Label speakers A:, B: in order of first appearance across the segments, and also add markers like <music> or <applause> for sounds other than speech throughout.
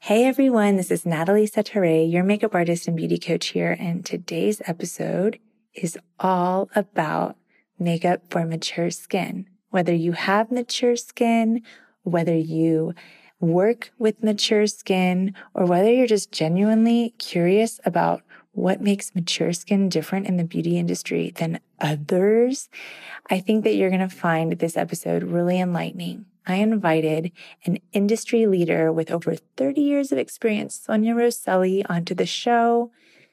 A: Hey everyone, this is Natalie Setareh, your makeup artist and beauty coach here, and today's episode is all about makeup for mature skin. Whether you have mature skin, whether you work with mature skin, or whether you're just genuinely curious about what makes mature skin different in the beauty industry than others, I think that you're going to find this episode really enlightening. I invited an industry leader with over 30 years of experience, Sonia Roselli, onto the show.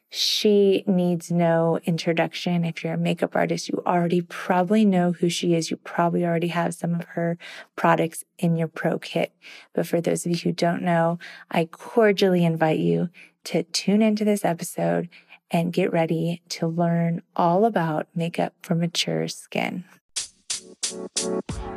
A: She needs no introduction. If you're a makeup artist, you already probably know who she is. You probably already have some of her products in your pro kit. But for those of you who don't know, I cordially invite you to tune into this episode and get ready to learn all about makeup for mature skin.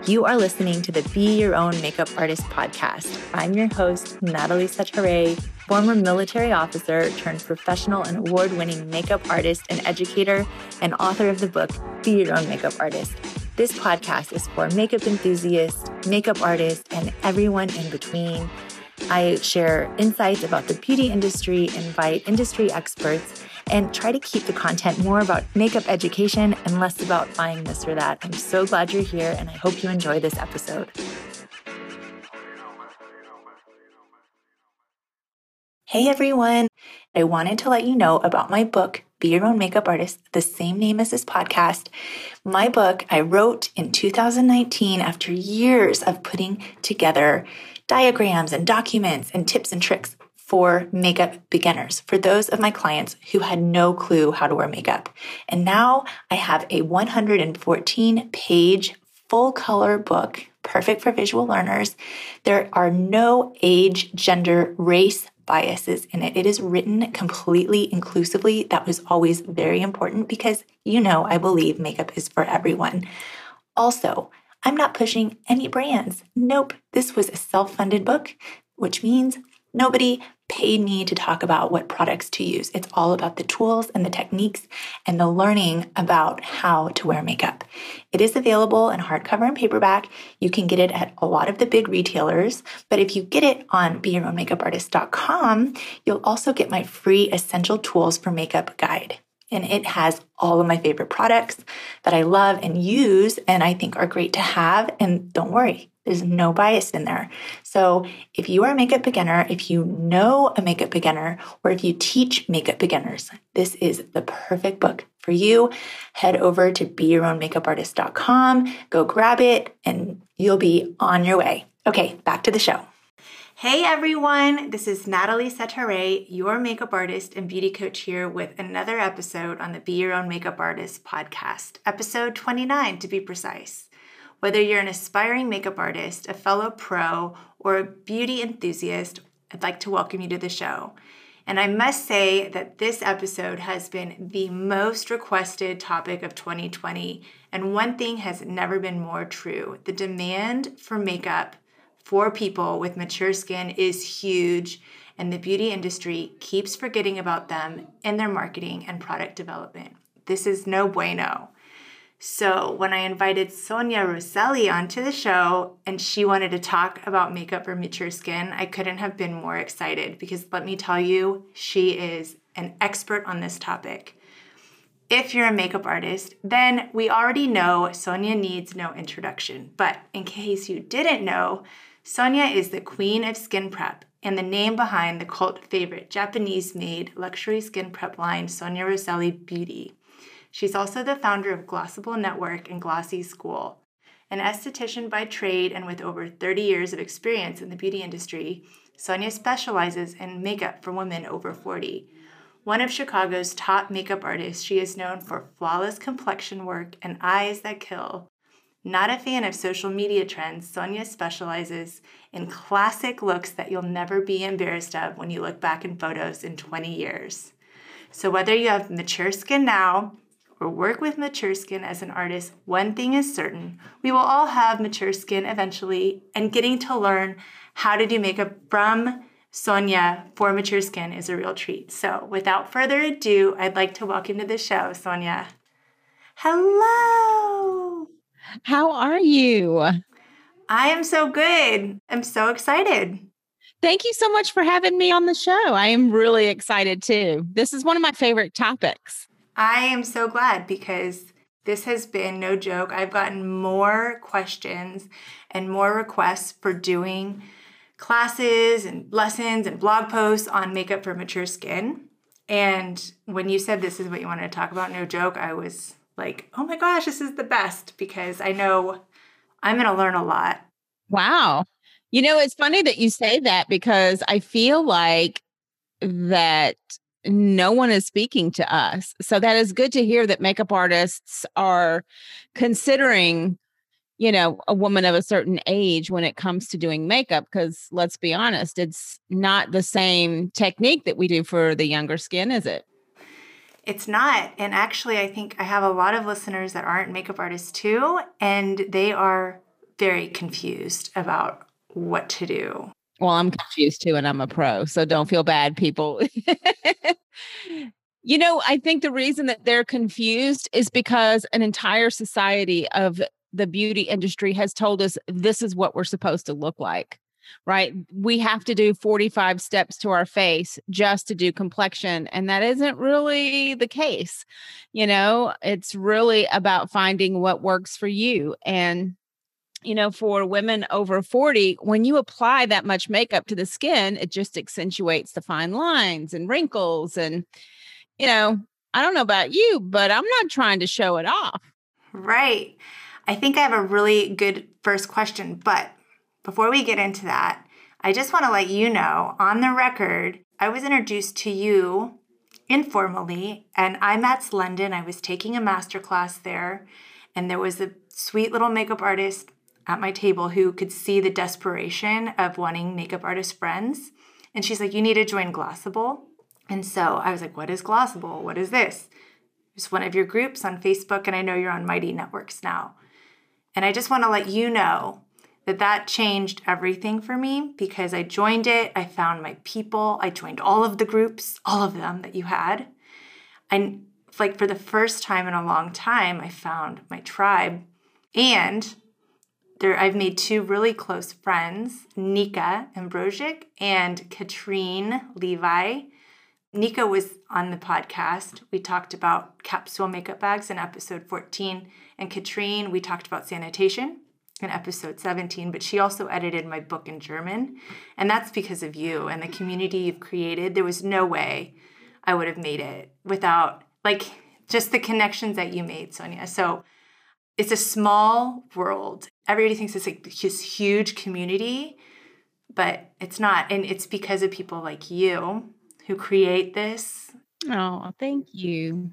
A: You are listening to the Be Your Own Makeup Artist podcast. I'm your host, Natalie Setareh, former military officer turned professional and award winning makeup artist and educator, and author of the book, Be Your Own Makeup Artist. This podcast is for makeup enthusiasts, makeup artists, and everyone in between. I share insights about the beauty industry, invite industry experts, and try to keep the content more about makeup education and less about buying this or that. I'm so glad you're here, and I hope you enjoy this episode. Hey everyone! I wanted to let you know about my book, Be Your Own Makeup Artist, the same name as this podcast. My book I wrote in 2019 after years of putting together diagrams and documents and tips and tricks for makeup beginners, for those of my clients who had no clue how to wear makeup. And now I have a 114 page full color book, perfect for visual learners. There are no age, gender, race, biases in it. It is written completely inclusively. That was always very important because you know I believe makeup is for everyone. Also, I'm not pushing any brands. Nope. This was a self funded book, which means nobody paid me to talk about what products to use. It's all about the tools and the techniques and the learning about how to wear makeup. It is available in hardcover and paperback. You can get it at a lot of the big retailers, but if you get it on beyourownmakeupartist.com, you'll also get my free essential tools for makeup guide. And it has all of my favorite products that I love and use and I think are great to have. And don't worry, there's no bias in there. So if you are a makeup beginner, if you know a makeup beginner, or if you teach makeup beginners, this is the perfect book for you. Head over to beyourownmakeupartist.com, go grab it, and you'll be on your way. Okay, back to the show. Hey everyone, this is Natalie Setareh, your makeup artist and beauty coach here with another episode on the Be Your Own Makeup Artist podcast, episode 29 to be precise. Whether you're an aspiring makeup artist, a fellow pro, or a beauty enthusiast, I'd like to welcome you to the show. And I must say that this episode has been the most requested topic of 2020. And one thing has never been more true the demand for makeup for people with mature skin is huge, and the beauty industry keeps forgetting about them in their marketing and product development. This is no bueno. So, when I invited Sonia Roselli onto the show and she wanted to talk about makeup for mature skin, I couldn't have been more excited because let me tell you, she is an expert on this topic. If you're a makeup artist, then we already know Sonia needs no introduction. But in case you didn't know, Sonia is the queen of skin prep and the name behind the cult favorite Japanese made luxury skin prep line Sonia Roselli Beauty. She's also the founder of Glossable Network and Glossy School. An esthetician by trade and with over 30 years of experience in the beauty industry, Sonia specializes in makeup for women over 40. One of Chicago's top makeup artists, she is known for flawless complexion work and eyes that kill. Not a fan of social media trends, Sonia specializes in classic looks that you'll never be embarrassed of when you look back in photos in 20 years. So, whether you have mature skin now or work with mature skin as an artist, one thing is certain we will all have mature skin eventually, and getting to learn how to do makeup from Sonia for mature skin is a real treat. So, without further ado, I'd like to welcome to the show Sonia. Hello.
B: How are you?
A: I am so good. I'm so excited.
B: thank you so much for having me on the show. I am really excited too. This is one of my favorite topics.
A: I am so glad because this has been no joke. I've gotten more questions and more requests for doing classes and lessons and blog posts on makeup for mature skin. And when you said this is what you wanted to talk about, no joke, I was like, oh my gosh, this is the best because I know I'm going to learn a lot.
B: Wow. You know, it's funny that you say that because I feel like that no one is speaking to us. So that is good to hear that makeup artists are considering, you know, a woman of a certain age when it comes to doing makeup. Because let's be honest, it's not the same technique that we do for the younger skin, is it?
A: It's not. And actually, I think I have a lot of listeners that aren't makeup artists too, and they are very confused about what to do.
B: Well, I'm confused too, and I'm a pro. So don't feel bad, people. <laughs> you know, I think the reason that they're confused is because an entire society of the beauty industry has told us this is what we're supposed to look like right? We have to do 45 steps to our face just to do complexion. And that isn't really the case. You know, it's really about finding what works for you. And, you know, for women over 40, when you apply that much makeup to the skin, it just accentuates the fine lines and wrinkles. And, you know, I don't know about you, but I'm not trying to show it off.
A: Right. I think I have a really good first question, but before we get into that, I just want to let you know on the record, I was introduced to you informally and IMATS London. I was taking a master class there, and there was a sweet little makeup artist at my table who could see the desperation of wanting makeup artist friends. And she's like, You need to join Glossable. And so I was like, What is Glossable? What is this? It's one of your groups on Facebook, and I know you're on Mighty Networks now. And I just want to let you know that that changed everything for me because I joined it. I found my people. I joined all of the groups, all of them that you had. And like for the first time in a long time, I found my tribe. And there I've made two really close friends, Nika Ambrozic and Katrine Levi. Nika was on the podcast. We talked about capsule makeup bags in episode 14. And Katrine, we talked about sanitation in episode 17, but she also edited my book in German. And that's because of you and the community you've created. There was no way I would have made it without, like, just the connections that you made, Sonia. So it's a small world. Everybody thinks it's like this huge community, but it's not. And it's because of people like you who create this.
B: Oh, thank you.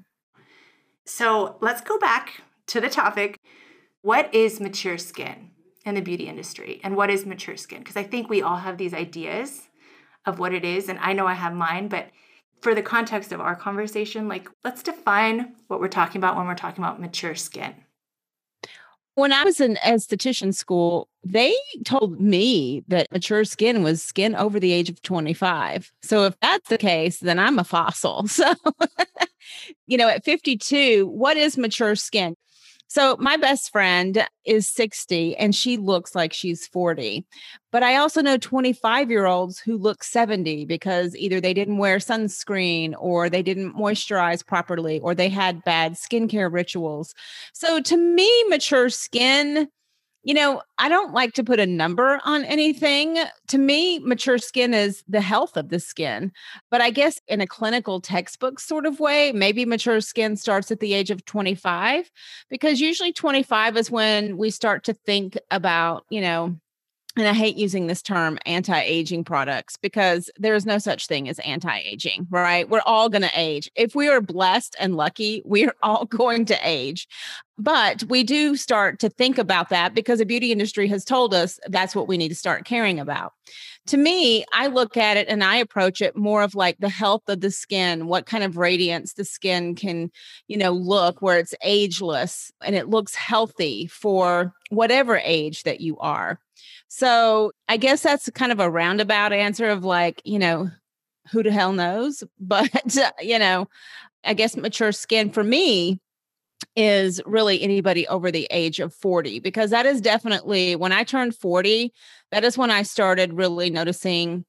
A: So let's go back to the topic what is mature skin in the beauty industry and what is mature skin? Because I think we all have these ideas of what it is, and I know I have mine, but for the context of our conversation, like let's define what we're talking about when we're talking about mature skin.
B: When I was in esthetician school, they told me that mature skin was skin over the age of 25. So if that's the case, then I'm a fossil. <laughs> So, you know, at 52, what is mature skin? So my best friend is 60 and she looks like she's 40. But I also know 25 year olds who look 70 because either they didn't wear sunscreen or they didn't moisturize properly or they had bad skincare rituals. So to me, mature skin you know, I don't like to put a number on anything. To me, mature skin is the health of the skin. But I guess in a clinical textbook sort of way, maybe mature skin starts at the age of 25, because usually 25 is when we start to think about, you know, and I hate using this term anti aging products because there is no such thing as anti aging, right? We're all going to age. If we are blessed and lucky, we're all <laughs> going to age. But we do start to think about that because the beauty industry has told us that's what we need to start caring about. To me, I look at it and I approach it more of like the health of the skin, what kind of radiance the skin can, you know, look where it's ageless and it looks healthy for whatever age that you are. So I guess that's kind of a roundabout answer of like, you know, who the hell knows? <laughs> But, you know, I guess mature skin for me is really anybody over the age of 40, because that is definitely when I turned 40, that is when I started really noticing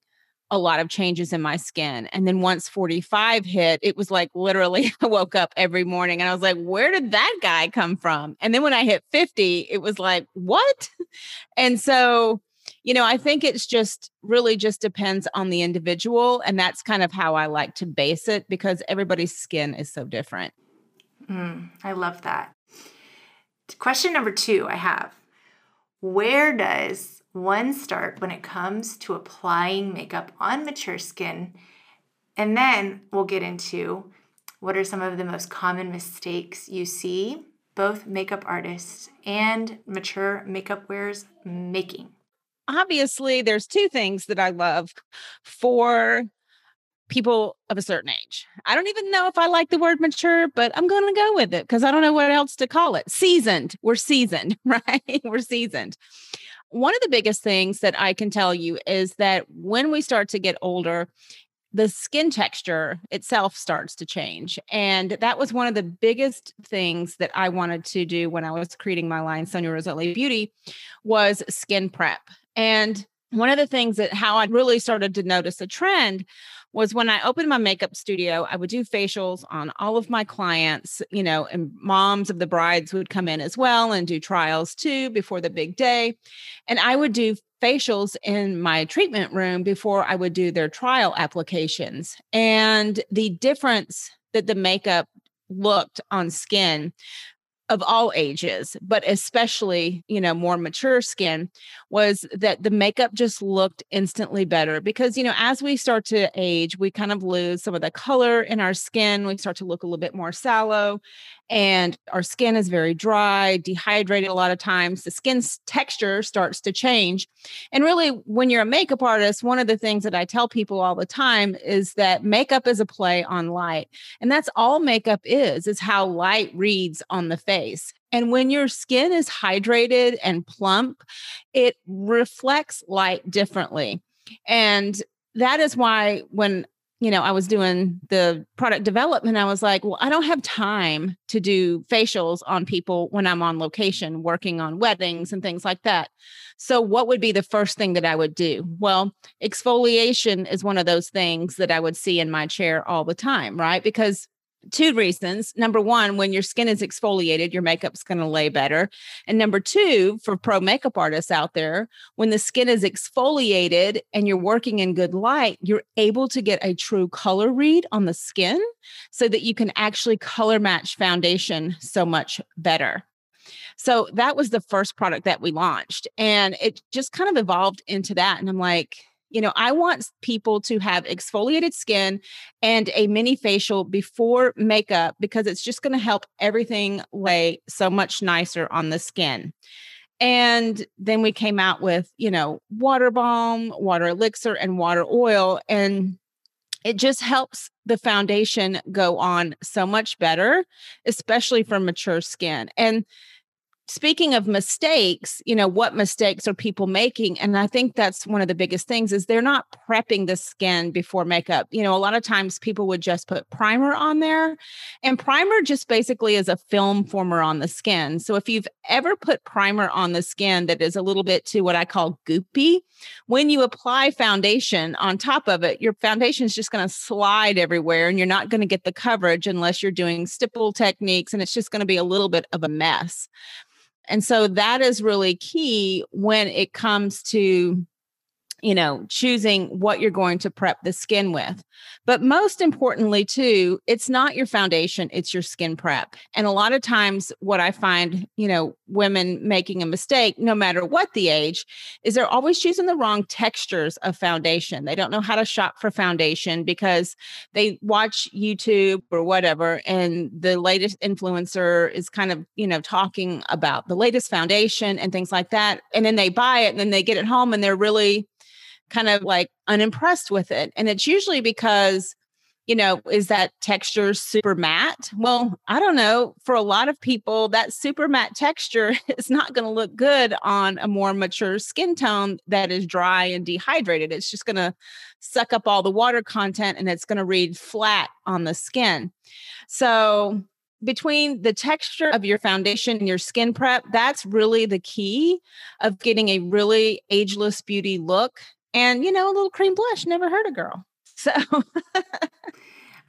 B: a lot of changes in my skin. And then once 45 hit, it was like literally <laughs> I woke up every morning and I was like, where did that guy come from? And then when I hit 50, it was like, what? <laughs> And so, you know, I think it's just really just depends on the individual. And that's kind of how I like to base it because everybody's skin is so different.
A: Mm, I love that. Question number two I have Where does one start when it comes to applying makeup on mature skin. And then we'll get into what are some of the most common mistakes you see both makeup artists and mature makeup wearers making.
B: Obviously, there's two things that I love for people of a certain age. I don't even know if I like the word mature, but I'm going to go with it because I don't know what else to call it. Seasoned. We're seasoned, <laughs> right? We're seasoned one of the biggest things that I can tell you is that when we start to get older, the skin texture itself starts to change. And that was one of the biggest things that I wanted to do when I was creating my line, Sonia Roselli Beauty, was skin prep. And one of the things that how I really started to notice a trend was when I opened my makeup studio, I would do facials on all of my clients, you know, and moms of the brides would come in as well and do trials too before the big day. And I would do facials in my treatment room before I would do their trial applications. And the difference that the makeup looked on skin of all ages, but especially, you know, more mature skin, was that the makeup just looked instantly better because, you know, as we start to age, we kind of lose some of the color in our skin. We start to look a little bit more sallow and our skin is very dry, dehydrated a lot of times. The skin's texture starts to change. And really, when you're a makeup artist, one of the things that I tell people all the time is that makeup is a play on light. And that's all makeup is, is how light reads on the face. And when your skin is hydrated and plump, it reflects light differently. And that is why when you know, I was doing the product development. I was like, well, I don't have time to do facials on people when I'm on location working on weddings and things like that. So, what would be the first thing that I would do? Well, exfoliation is one of those things that I would see in my chair all the time, right? Because two reasons. Number one, when your skin is exfoliated, your makeup's going to lay better. And number two, for pro makeup artists out there, when the skin is exfoliated and you're working in good light, you're able to get a true color read on the skin so that you can actually color match foundation so much better. So that was the first product that we launched. And it just kind of evolved into that. And I'm like, you know, I want people to have exfoliated skin and a mini facial before makeup because it's just going to help everything lay so much nicer on the skin. And then we came out with, you know, water balm, water elixir, and water oil. And it just helps the foundation go on so much better, especially for mature skin. And speaking of mistakes you know what mistakes are people making? And i think that's one of the biggest things is they're not prepping the skin before makeup. You know a lot of times people would just put primer on there and primer just basically is a film former on the skin. So if you've ever put primer on the skin that is a little bit to what i call goopy when you apply foundation on top of it your foundation is just going to slide everywhere and you're not going to get the coverage unless you're doing stipple techniques and it's just going to be a little bit of a mess and so that is really key when it comes to you know, choosing what you're going to prep the skin with. But most importantly, too, it's not your foundation, it's your skin prep. And a lot of times, what I find, you know, women making a mistake, no matter what the age, is they're always choosing the wrong textures of foundation. They don't know how to shop for foundation because they watch YouTube or whatever, and the latest influencer is kind of, you know, talking about the latest foundation and things like that. And then they buy it and then they get it home and they're really kind of like unimpressed with it. And it's usually because, you know, is that texture super matte? Well, I don't know. For a lot of people, that super matte texture <laughs> is not going to look good on a more mature skin tone that is dry and dehydrated. It's just going to suck up all the water content and it's going to read flat on the skin. So, between the texture of your foundation and your skin prep, that's really the key of getting a really ageless beauty look And, you know, a little cream blush never hurt a girl. <laughs> So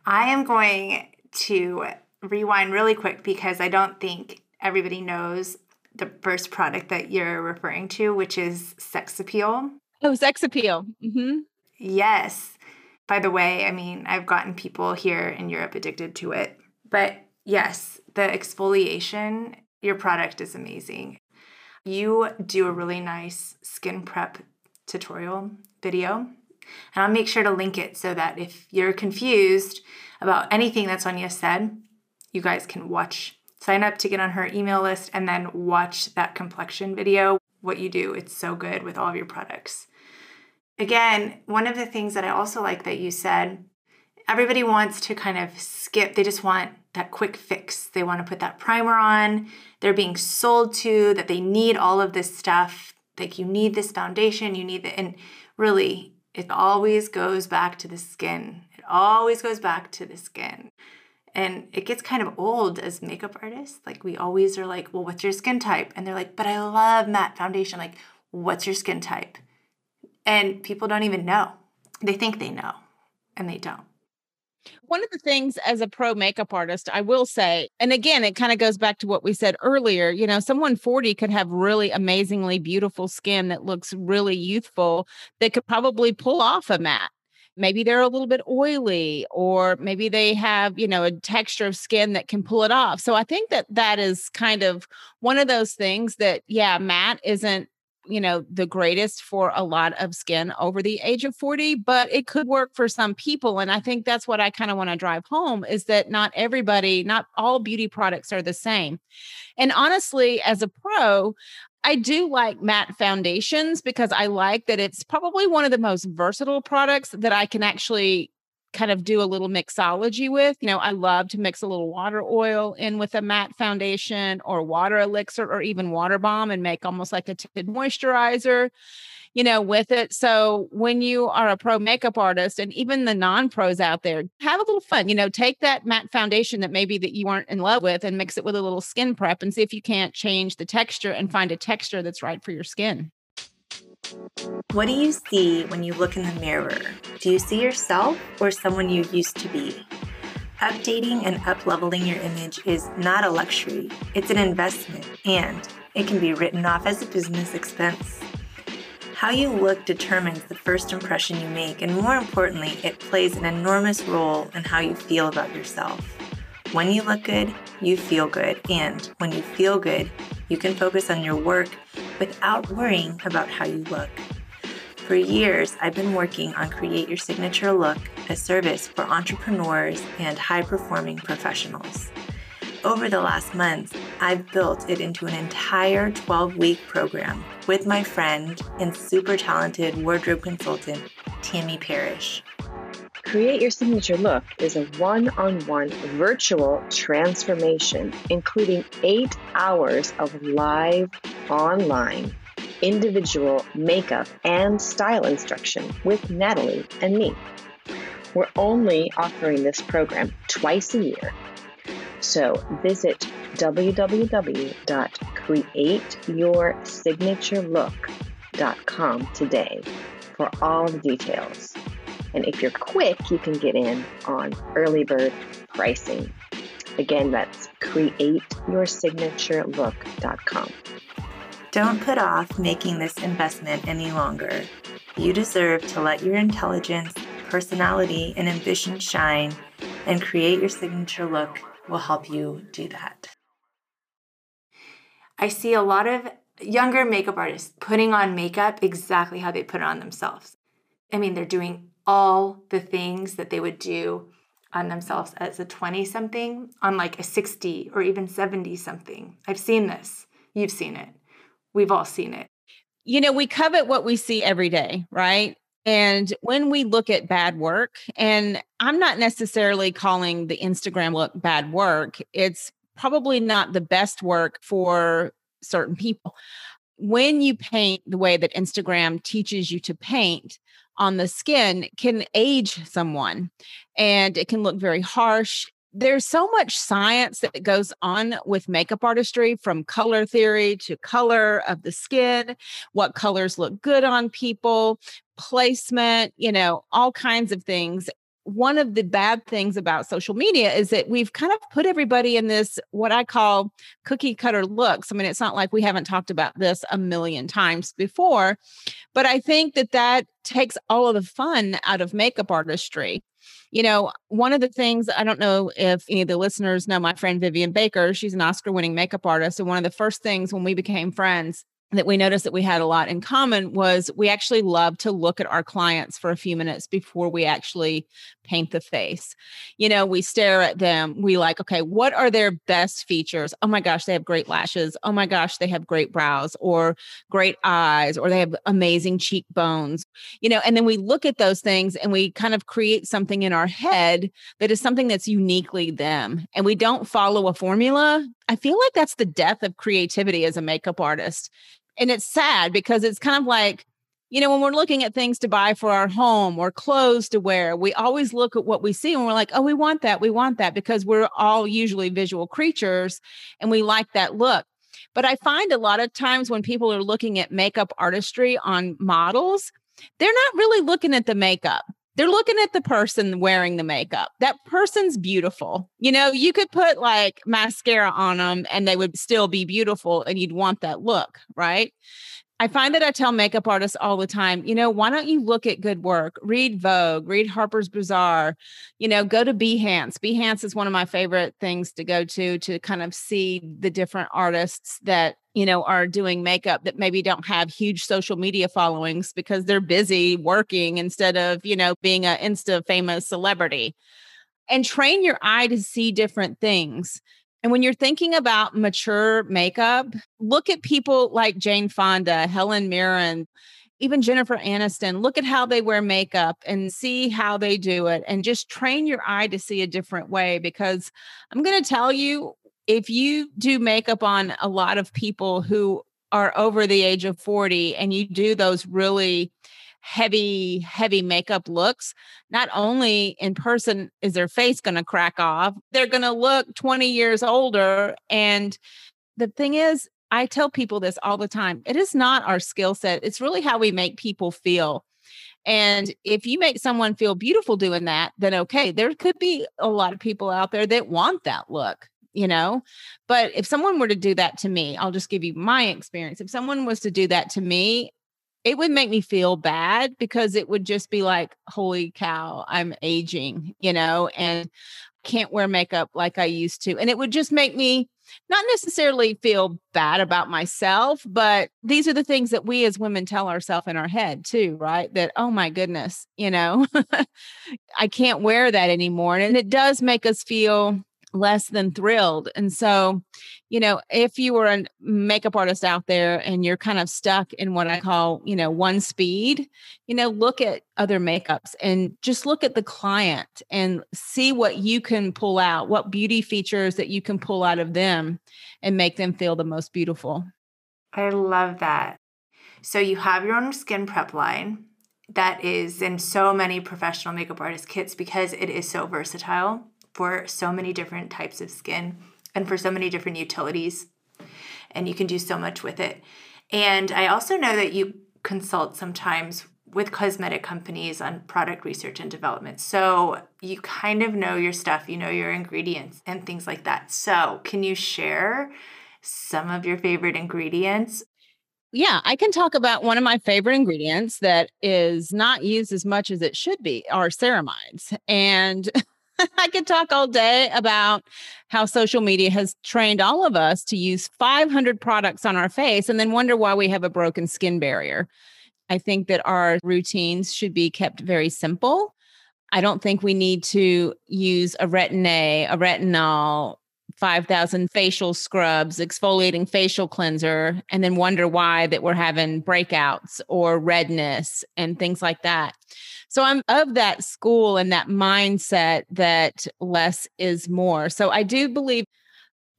A: I am going to rewind really quick because I don't think everybody knows the first product that you're referring to, which is sex appeal.
B: Oh, sex appeal. Mm-hmm.
A: Yes. By the way, I mean, I've gotten people here in Europe addicted to it. But yes, the exfoliation, your product is amazing. You do a really nice skin prep tutorial video, and I'll make sure to link it so that if you're confused about anything that Sonia said, you guys can watch, sign up to get on her email list, and then watch that complexion video. What you do, it's so good with all of your products. Again, one of the things that I also like that you said, everybody wants to kind of skip, they just want that quick fix. They want to put that primer on. They're being sold to that they need all of this stuff. Like you need this foundation, you need the, and really, it always goes back to the skin. It always goes back to the skin. And it gets kind of old as makeup artists. Like we always are like, well, what's your skin type? And they're like, but I love matte foundation. Like, what's your skin type? And people don't even know. They think they know, and they don't.
B: One of the things as a pro makeup artist, I will say, and again, it kind of goes back to what we said earlier, you know, someone 40 could have really amazingly beautiful skin that looks really youthful that could probably pull off a matte. Maybe they're a little bit oily, or maybe they have, you know, a texture of skin that can pull it off. So I think that that is kind of one of those things that, yeah, matte isn't you know the greatest for a lot of skin over the age of 40 but it could work for some people and i think that's what i kind of want to drive home is that not everybody not all beauty products are the same and honestly as a pro I do like matte foundations because I like that it's probably one of the most versatile products that I can actually kind of do a little mixology with. You know, I love to mix a little water oil in with a matte foundation or water elixir or even water balm and make almost like a tinted moisturizer, you know, with it. So when you are a pro makeup artist and even the non-pros out there, have a little fun, you know, take that matte foundation that maybe that you aren't in love with and mix it with a little skin prep and see if you can't change the texture and find a texture that's right for your skin.
A: What do you see when you look in the mirror? Do you see yourself or someone you used to be? Updating and upleveling your image is not a luxury, it's an investment, and it can be written off as a business expense. How you look determines the first impression you make, and more importantly, it plays an enormous role in how you feel about yourself. When you look good, you feel good, and when you feel good, you can focus on your work without worrying about how you look. For years, I've been working on Create Your Signature Look, a service for entrepreneurs and high performing professionals. Over the last months, I've built it into an entire 12 week program with my friend and super talented wardrobe consultant, Tammy Parrish.
C: Create Your Signature Look is a one on one virtual transformation, including eight hours of live, online, individual makeup and style instruction with Natalie and me. We're only offering this program twice a year. So visit www.createyoursignaturelook.com today for all the details. And if you're quick, you can get in on early bird pricing. Again, that's createyoursignaturelook.com.
A: Don't put off making this investment any longer. You deserve to let your intelligence, personality, and ambition shine, and create your signature look will help you do that. I see a lot of younger makeup artists putting on makeup exactly how they put it on themselves. I mean, they're doing all the things that they would do on themselves as a 20 something on like a 60 or even 70 something. I've seen this. You've seen it. We've all seen it.
B: You know, we covet what we see every day, right? And when we look at bad work, and I'm not necessarily calling the Instagram look bad work, it's probably not the best work for certain people. When you paint the way that Instagram teaches you to paint, on the skin can age someone and it can look very harsh. There's so much science that goes on with makeup artistry from color theory to color of the skin, what colors look good on people, placement, you know, all kinds of things. One of the bad things about social media is that we've kind of put everybody in this, what I call cookie cutter looks. I mean, it's not like we haven't talked about this a million times before, but I think that that takes all of the fun out of makeup artistry. You know, one of the things I don't know if any of the listeners know my friend Vivian Baker, she's an Oscar winning makeup artist. And one of the first things when we became friends that we noticed that we had a lot in common was we actually love to look at our clients for a few minutes before we actually paint the face. You know, we stare at them. We like, okay, what are their best features? Oh my gosh, they have great lashes. Oh my gosh, they have great brows or great eyes or they have amazing cheekbones. You know, and then we look at those things and we kind of create something in our head that is something that's uniquely them. And we don't follow a formula. I feel like that's the death of creativity as a makeup artist. And it's sad because it's kind of like, you know, when we're looking at things to buy for our home or clothes to wear, we always look at what we see and we're like, oh, we want that. We want that because we're all usually visual creatures and we like that look. But I find a lot of times when people are looking at makeup artistry on models, they're not really looking at the makeup. They're looking at the person wearing the makeup. That person's beautiful. You know, you could put like mascara on them and they would still be beautiful and you'd want that look, right? I find that I tell makeup artists all the time, you know, why don't you look at good work? Read Vogue, read Harper's Bazaar, you know, go to Behance. Behance is one of my favorite things to go to to kind of see the different artists that, you know, are doing makeup that maybe don't have huge social media followings because they're busy working instead of, you know, being an insta famous celebrity. And train your eye to see different things and when you're thinking about mature makeup, look at people like Jane Fonda, Helen Mirren, even Jennifer Aniston. Look at how they wear makeup and see how they do it and just train your eye to see a different way. Because I'm going to tell you, if you do makeup on a lot of people who are over the age of 40 and you do those really heavy, heavy makeup looks, not only in person is their face going to crack off, they're going to look 20 years older. And the thing is, I tell people this all the time it is not our skill set, it's really how we make people feel. And if you make someone feel beautiful doing that, then okay, there could be a lot of people out there that want that look you know but if someone were to do that to me i'll just give you my experience if someone was to do that to me it would make me feel bad because it would just be like, holy cow, I'm aging, you know, and can't wear makeup like I used to. And it would just make me not necessarily feel bad about myself, but these are the things that we as women tell ourselves in our head too, right? That, oh my goodness, you know, <laughs> I can't wear that anymore. And it does make us feel less than thrilled. And so, you know, if you were a makeup artist out there and you're kind of stuck in what I call, you know, one speed, you know, look at other makeups and just look at the client and see what you can pull out, what beauty features that you can pull out of them and make them feel the most beautiful.
A: I love that. So you have your own skin prep line that is in so many professional makeup artist kits because it is so versatile for so many different types of skin and for so many different utilities. And you can do so much with it. And I also know that you consult sometimes with cosmetic companies on product research and development. So you kind of know your stuff, you know your ingredients and things like that. So, can you share some of your favorite ingredients?
B: Yeah, I can talk about one of my favorite ingredients that is not used as much as it should be are ceramides. And <laughs> <laughs> I could talk all day about how social media has trained all of us to use 500 products on our face and then wonder why we have a broken skin barrier. I think that our routines should be kept very simple. I don't think we need to use a retin A, a retinol, 5,000 facial scrubs, exfoliating facial cleanser, and then wonder why that we're having breakouts or redness and things like that. So I'm of that school and that mindset that less is more. So I do believe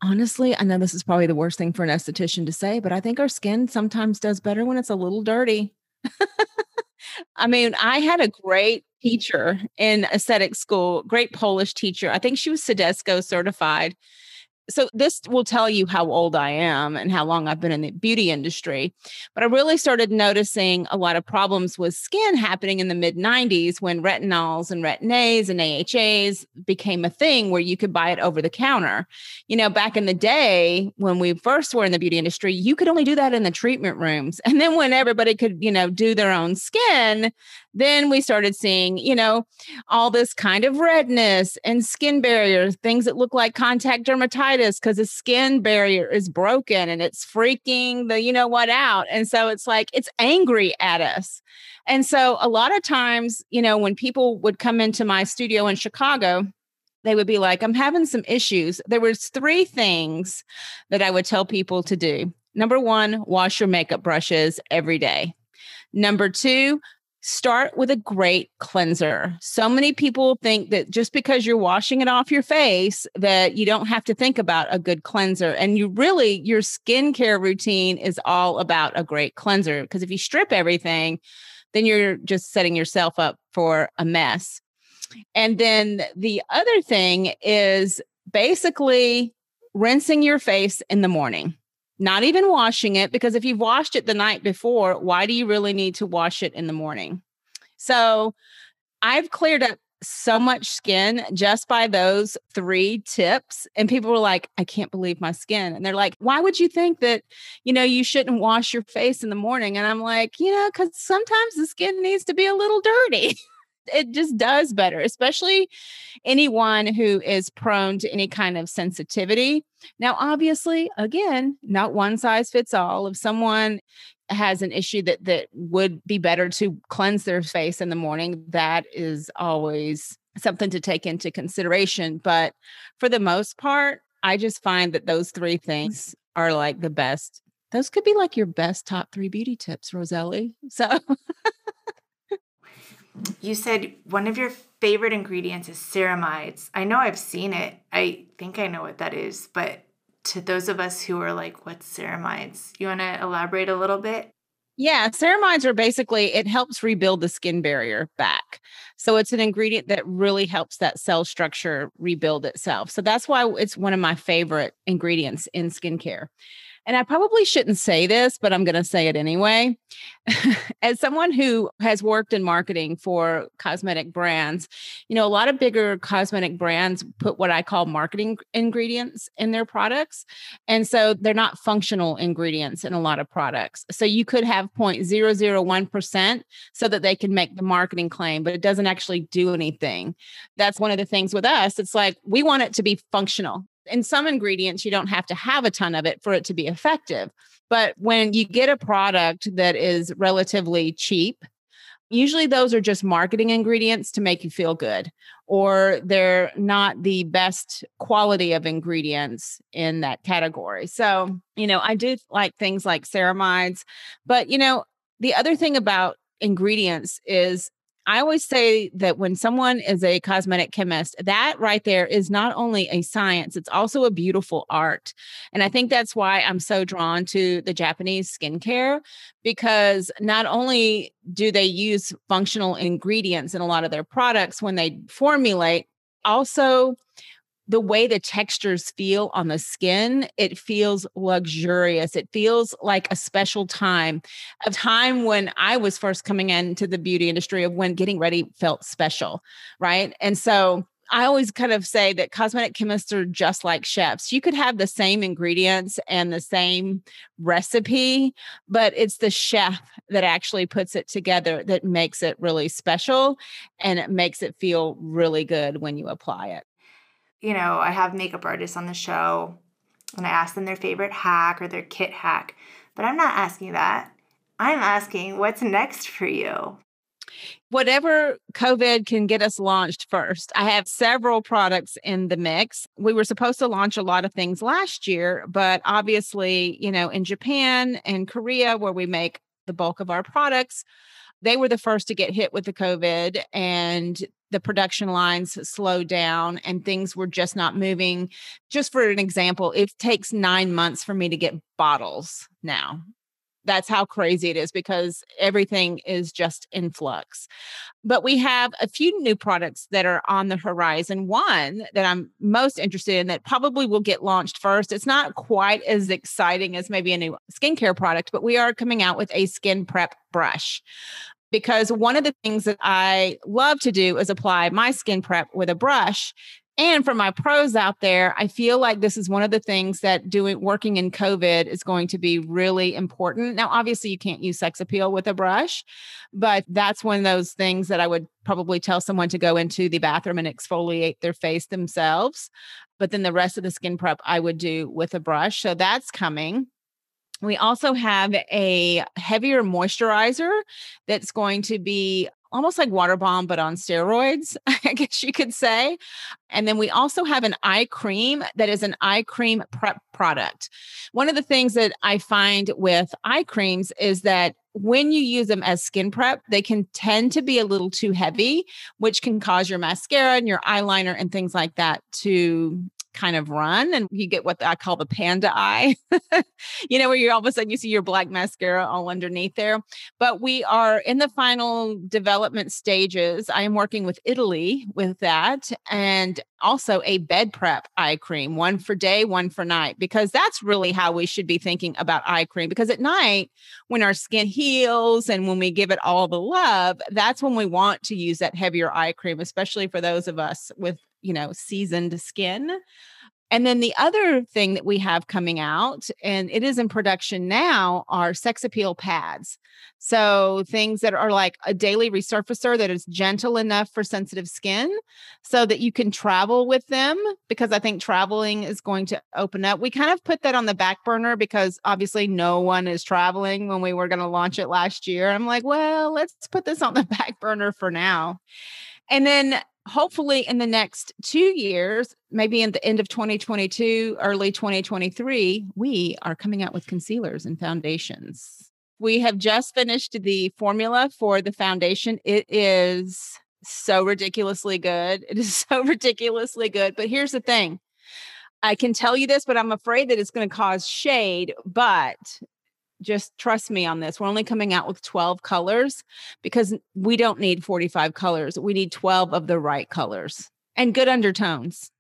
B: honestly, I know this is probably the worst thing for an esthetician to say, but I think our skin sometimes does better when it's a little dirty. <laughs> I mean, I had a great teacher in aesthetic school, great Polish teacher. I think she was CIDESCO certified. So this will tell you how old I am and how long I've been in the beauty industry. But I really started noticing a lot of problems with skin happening in the mid 90s when retinols and retin-A's and AHAs became a thing where you could buy it over the counter. You know, back in the day when we first were in the beauty industry, you could only do that in the treatment rooms. <laughs> And then when everybody could, you know, do their own skin, then we started seeing, you know, all this kind of redness and skin barriers, things that look like contact dermatitis because the skin barrier is broken and it's freaking the, you know what, out. And so it's like, it's angry at us. And so a lot of times, you know, when people would come into my studio in Chicago, they would be like, I'm having some issues. There was three things that I would tell people to do. Number one, wash your makeup brushes every day. Number two, start with a great cleanser. So many people think that just because you're washing it off your face that you don't have to think about a good cleanser and you really your skincare routine is all about a great cleanser because if you strip everything then you're just setting yourself up for a mess. And then the other thing is basically rinsing your face in the morning not even washing it because if you've washed it the night before, why do you really need to wash it in the morning? So I've cleared up so much skin just by those three tips. And people were like, I can't believe my skin. And they're like, why would you think that, you know, you shouldn't wash your face in the morning? And I'm like, you know, because sometimes the skin needs to be a little dirty. <laughs> it just does better, especially anyone who is prone to any kind of sensitivity. Now, obviously, again, not one size fits all. If someone has an issue that that would be better to cleanse their face in the morning, that is always something to take into consideration. But for the most part, I just find that those three things are like the best. Those could be like your best top three beauty tips, Roselli. So <laughs>
A: You said one of your favorite ingredients is ceramides. I know I've seen it. I think I know what that is, but to those of us who are like, what's ceramides? You want to elaborate a little bit?
B: Yeah, ceramides are basically it helps rebuild the skin barrier back. So it's an ingredient that really helps that cell structure rebuild itself. So that's why it's one of my favorite ingredients in skincare and I probably shouldn't say this, but I'm going to say it anyway. <laughs> As someone who has worked in marketing for cosmetic brands, you know, a lot of bigger cosmetic brands put what I call marketing ingredients in their products. And so they're not functional ingredients in a lot of products. So you could have 0.001% so that they can make the marketing claim, but it doesn't actually do anything. That's one of the things with us. It's like we want it to be functional in some ingredients, you don't have to have a ton of it for it to be effective. But when you get a product that is relatively cheap, usually those are just marketing ingredients to make you feel good, or they're not the best quality of ingredients in that category. So, you know, I do like things like ceramides, but, you know, the other thing about ingredients is I always say that when someone is a cosmetic chemist, that right there is not only a science, it's also a beautiful art. And I think that's why I'm so drawn to the Japanese skincare because not only do they use functional ingredients in a lot of their products when they formulate, also the way the textures feel on the skin, it feels luxurious. It feels like a special time, a time when I was first coming into the beauty industry of when getting ready felt special, right? And so I always kind of say that cosmetic chemists are just like chefs. You could have the same ingredients and the same recipe, but it's the chef that actually puts it together that makes it really special and it makes it feel really good when you apply it
A: you know, I have makeup artists on the show and I ask them their favorite hack or their kit hack, but I'm not asking that. I'm asking what's next for you?
B: Whatever COVID can get us launched first. I have several products in the mix. We were supposed to launch a lot of things last year, but obviously, you know, in Japan and Korea, where we make the bulk of our products, they were the first to get hit with the COVID and the production lines slowed down and things were just not moving. Just for an example, it takes nine months for me to get bottles now. That's how crazy it is because everything is just in flux. But we have a few new products that are on the horizon. One that I'm most interested in that probably will get launched first. It's not quite as exciting as maybe a new skincare product, but we are coming out with a skin prep brush because one of the things that I love to do is apply my skin prep with a brush and for my pros out there, I feel like this is one of the things that doing working in COVID is going to be really important. Now, obviously, you can't use sex appeal with a brush, but that's one of those things that I would probably tell someone to go into the bathroom and exfoliate their face themselves. But then the rest of the skin prep I would do with a brush. So that's coming. We also have a heavier moisturizer that's going to be almost like water balm, but on steroids, <laughs> I guess you could say. And then we also have an eye cream that is an eye cream prep product. One of the things that I find with eye creams is that when you use them as skin prep, they can tend to be a little too heavy, which can cause your mascara and your eyeliner and things like that to kind of run and you get what I call the panda eye, <laughs> you know, where you all of a sudden you see your black mascara all underneath there. But we are in the final development stages. I am working with Italy with that and also a bed prep eye cream, one for day, one for night, because that's really how we should be thinking about eye cream. Because at night, when our skin heals and when we give it all the love, that's when we want to use that heavier eye cream, especially for those of us with you know, seasoned skin. And then the other thing that we have coming out, and it is in production now, are sex appeal pads. So things that are like a daily resurfacer that is gentle enough for sensitive skin so that you can travel with them because I think traveling is going to open up. We kind of put that on the back burner because obviously no one is traveling when we were going to launch it last year. I'm like, well, let's put this on the <laughs> back burner for now. And then hopefully in the next two years, maybe in the end of 2022, early 2023, we are coming out with concealers and foundations. We have just finished the formula for the foundation. It is so ridiculously good. It is <laughs> so ridiculously good. But here's the thing I can tell you this, but I'm afraid that it's going to cause shade. But just trust me on this. We're only coming out with 12 colors because we don't need 45 colors. We need 12 of the right colors and good undertones.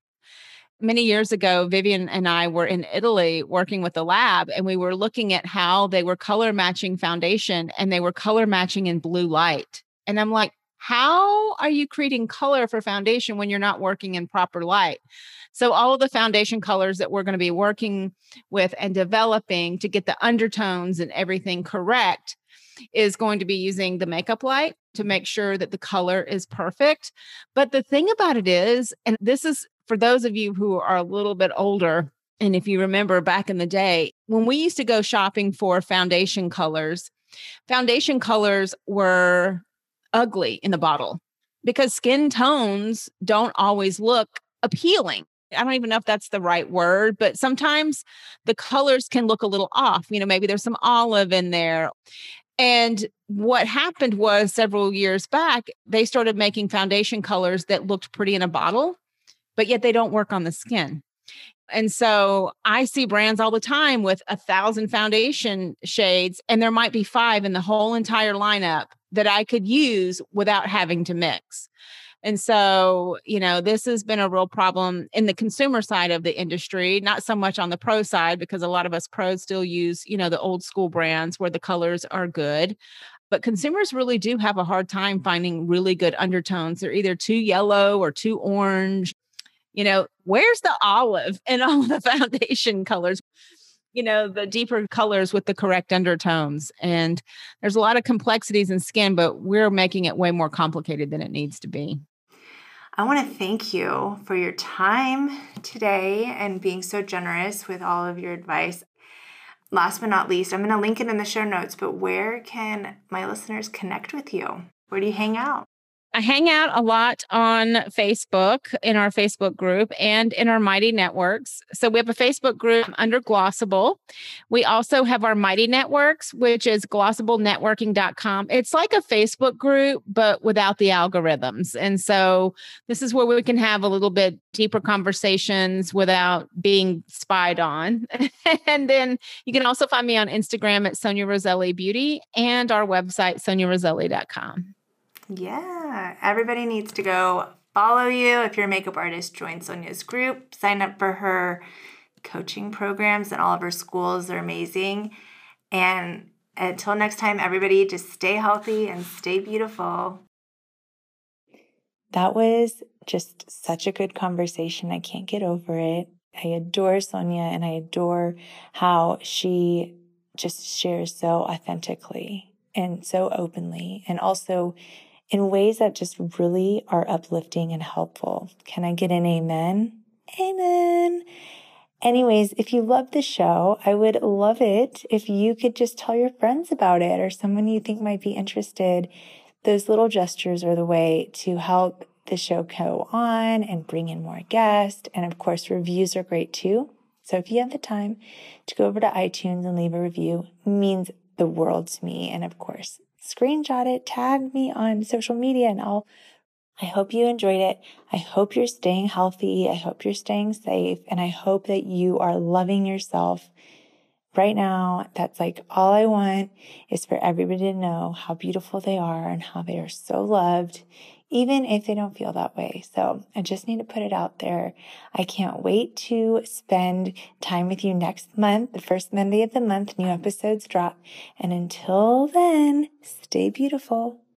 B: Many years ago, Vivian and I were in Italy working with the lab, and we were looking at how they were color matching foundation and they were color matching in blue light. And I'm like, how are you creating color for foundation when you're not working in proper light? So, all of the foundation colors that we're going to be working with and developing to get the undertones and everything correct is going to be using the makeup light to make sure that the color is perfect. But the thing about it is, and this is for those of you who are a little bit older, and if you remember back in the day, when we used to go shopping for foundation colors, foundation colors were ugly in the bottle because skin tones don't always look appealing. I don't even know if that's the right word, but sometimes the colors can look a little off. You know, maybe there's some olive in there. And what happened was several years back, they started making foundation colors that looked pretty in a bottle, but yet they don't work on the skin. And so I see brands all the time with a thousand foundation shades, and there might be five in the whole entire lineup that I could use without having to mix. And so, you know, this has been a real problem in the consumer side of the industry, not so much on the pro side, because a lot of us pros still use, you know, the old school brands where the colors are good. But consumers really do have a hard time finding really good undertones. They're either too yellow or too orange. You know, where's the olive in all <laughs> the foundation colors? You know the deeper colors with the correct undertones and there's a lot of complexities in skin but we're making it way more complicated than it needs to be
A: I want to thank you for your time today and being so generous with all of your advice. Last but not least, I'm going to link it in the show notes, but where can my listeners connect with you? Where do you hang out?
B: I hang out a lot on Facebook in our Facebook group and in our Mighty Networks. So we have a Facebook group under Glossable. We also have our Mighty Networks, which is glossablonetworking.com. It's like a Facebook group, but without the algorithms. And so this is where we can have a little bit deeper conversations without being spied on. <laughs> and then you can also find me on Instagram at Sonia Roselli Beauty and our website, soniaroselli.com.
A: Yeah, everybody needs to go follow you. If you're a makeup artist, join Sonia's group, sign up for her coaching programs and all of her schools. They're amazing. And until next time, everybody just stay healthy and stay beautiful. That was just such a good conversation. I can't get over it. I adore Sonia and I adore how she just shares so authentically and so openly and also in ways that just really are uplifting and helpful. Can I get an amen? Amen. Anyways, if you love the show, I would love it if you could just tell your friends about it or someone you think might be interested. Those little gestures are the way to help the show go on and bring in more guests. And of course, reviews are great too. So if you have the time to go over to iTunes and leave a review, means the world to me. And of course, screenshot it, tag me on social media, and I'll. I hope you enjoyed it. I hope you're staying healthy. I hope you're staying safe. And I hope that you are loving yourself right now. That's like all I want is for everybody to know how beautiful they are and how they are so loved even if they don't feel that way. So I just need to put it out there. I can't wait to spend time with you next month. The first Monday of the month, new episodes drop. And until then, stay beautiful.